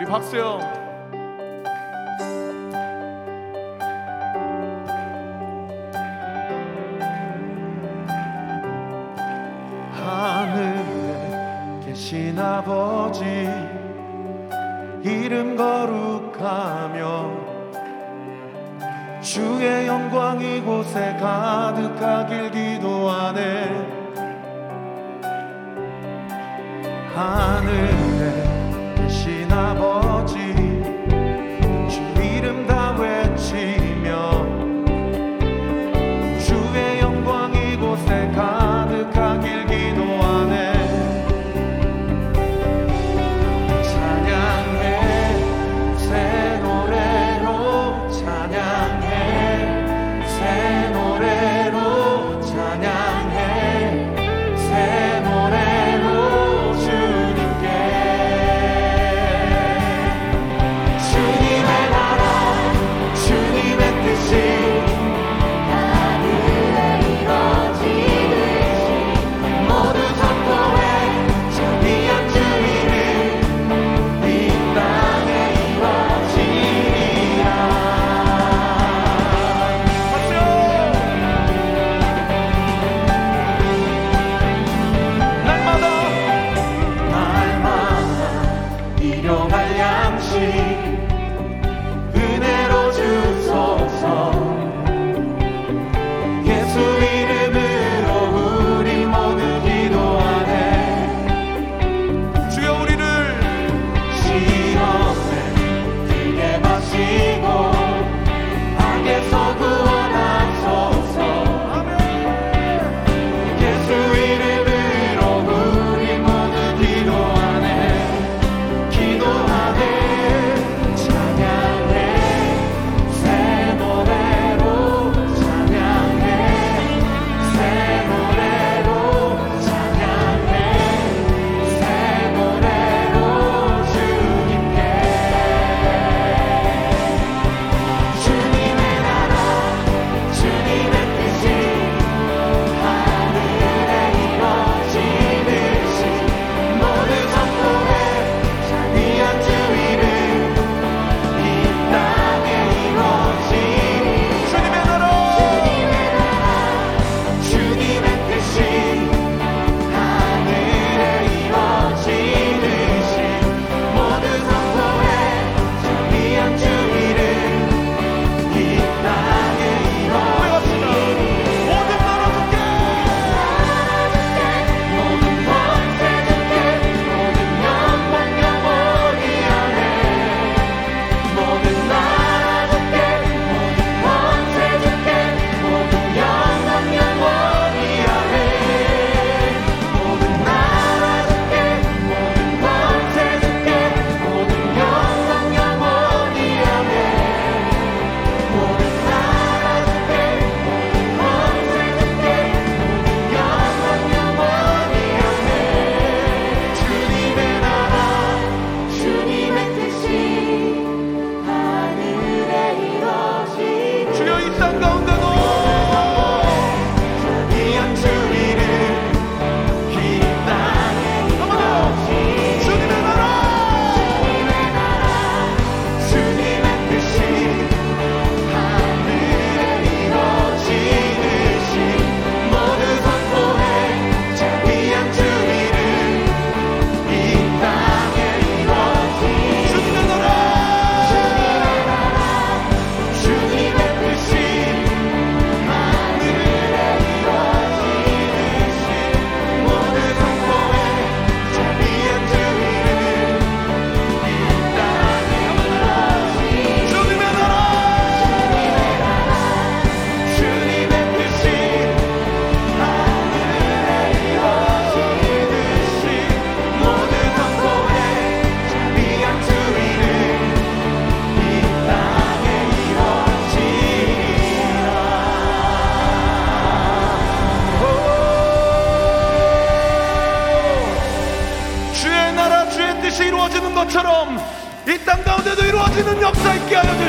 우리 박수영. 하늘에 계신 아버지 이름 거룩하며 주의 영광 이곳에 가득하길 기도하네. 하늘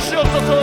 是要做错。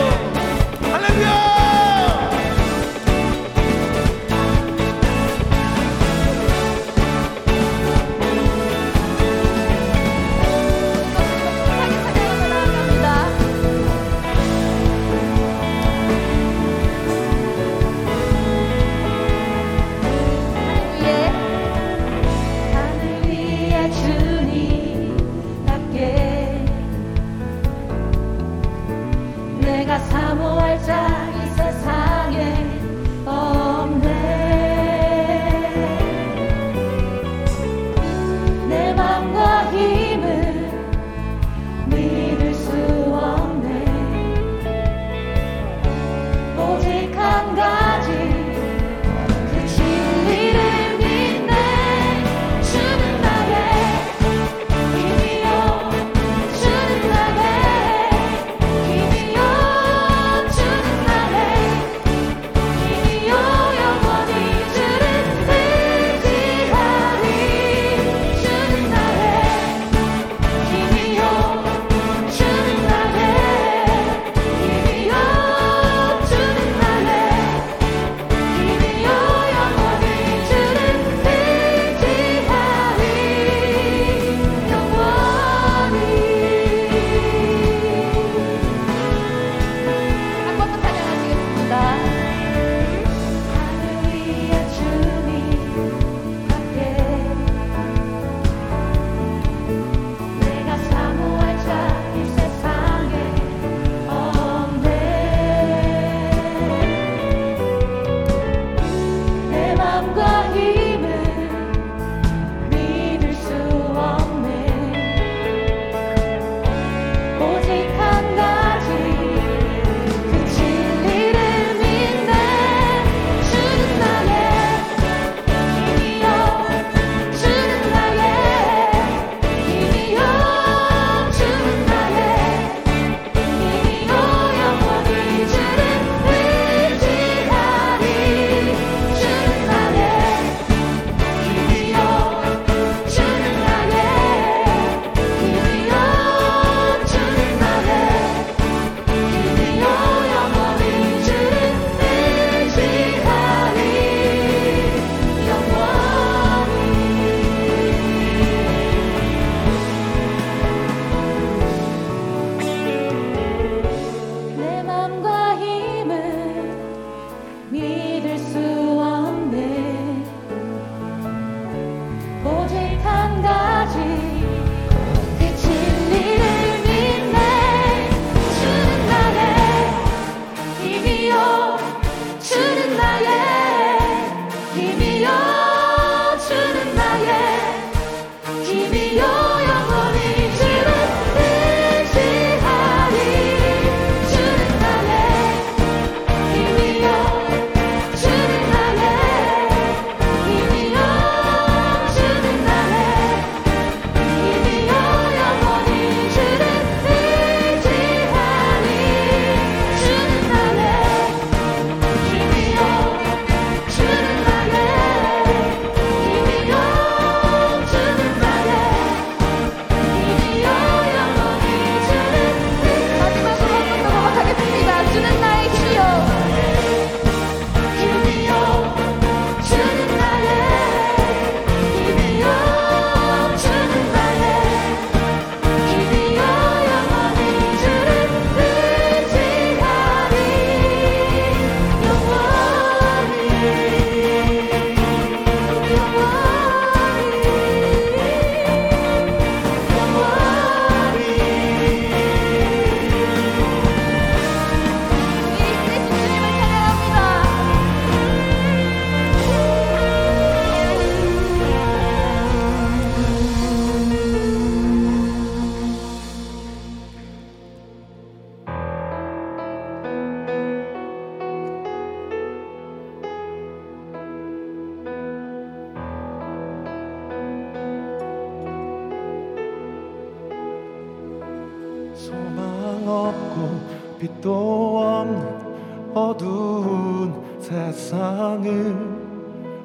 빛도 없는 어두운 세상을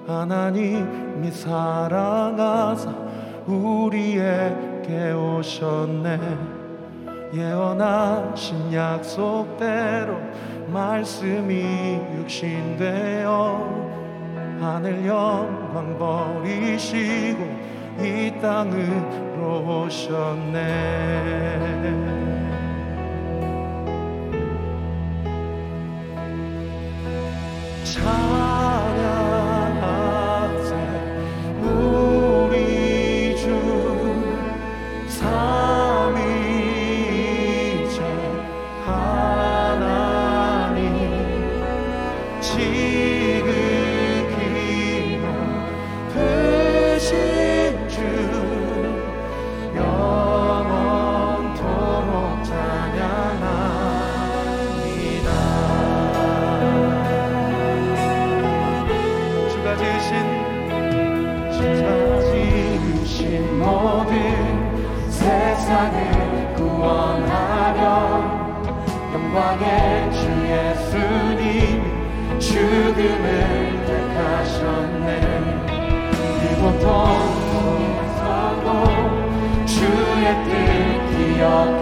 하나님이 사랑하사 우리에게 오셨네. 예언하신 약속대로 말씀이 육신되어 하늘 영광 버리시고 이 땅으로 오셨네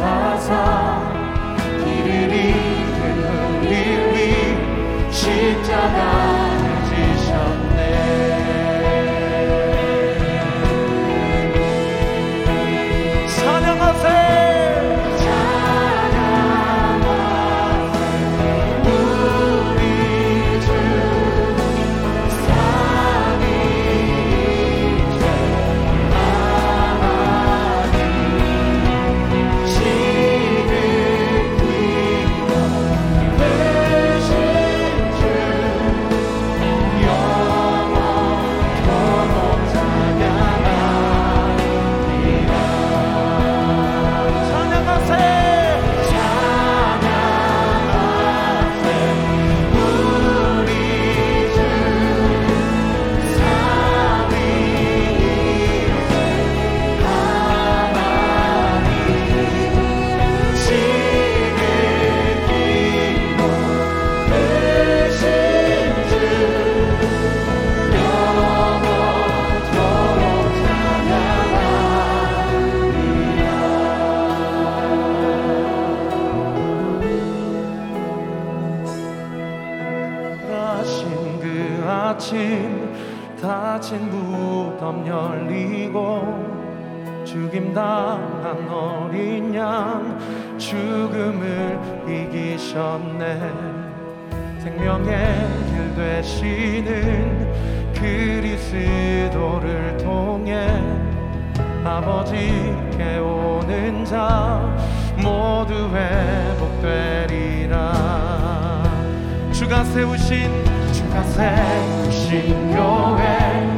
찾아와서 길을 잃은 우리 십자가 죽음을 이기셨네. 생명의 길 되시는 그리스도를 통해 아버지께 오는 자 모두 회복되리라. 주가 세우신 주가 세우신 교회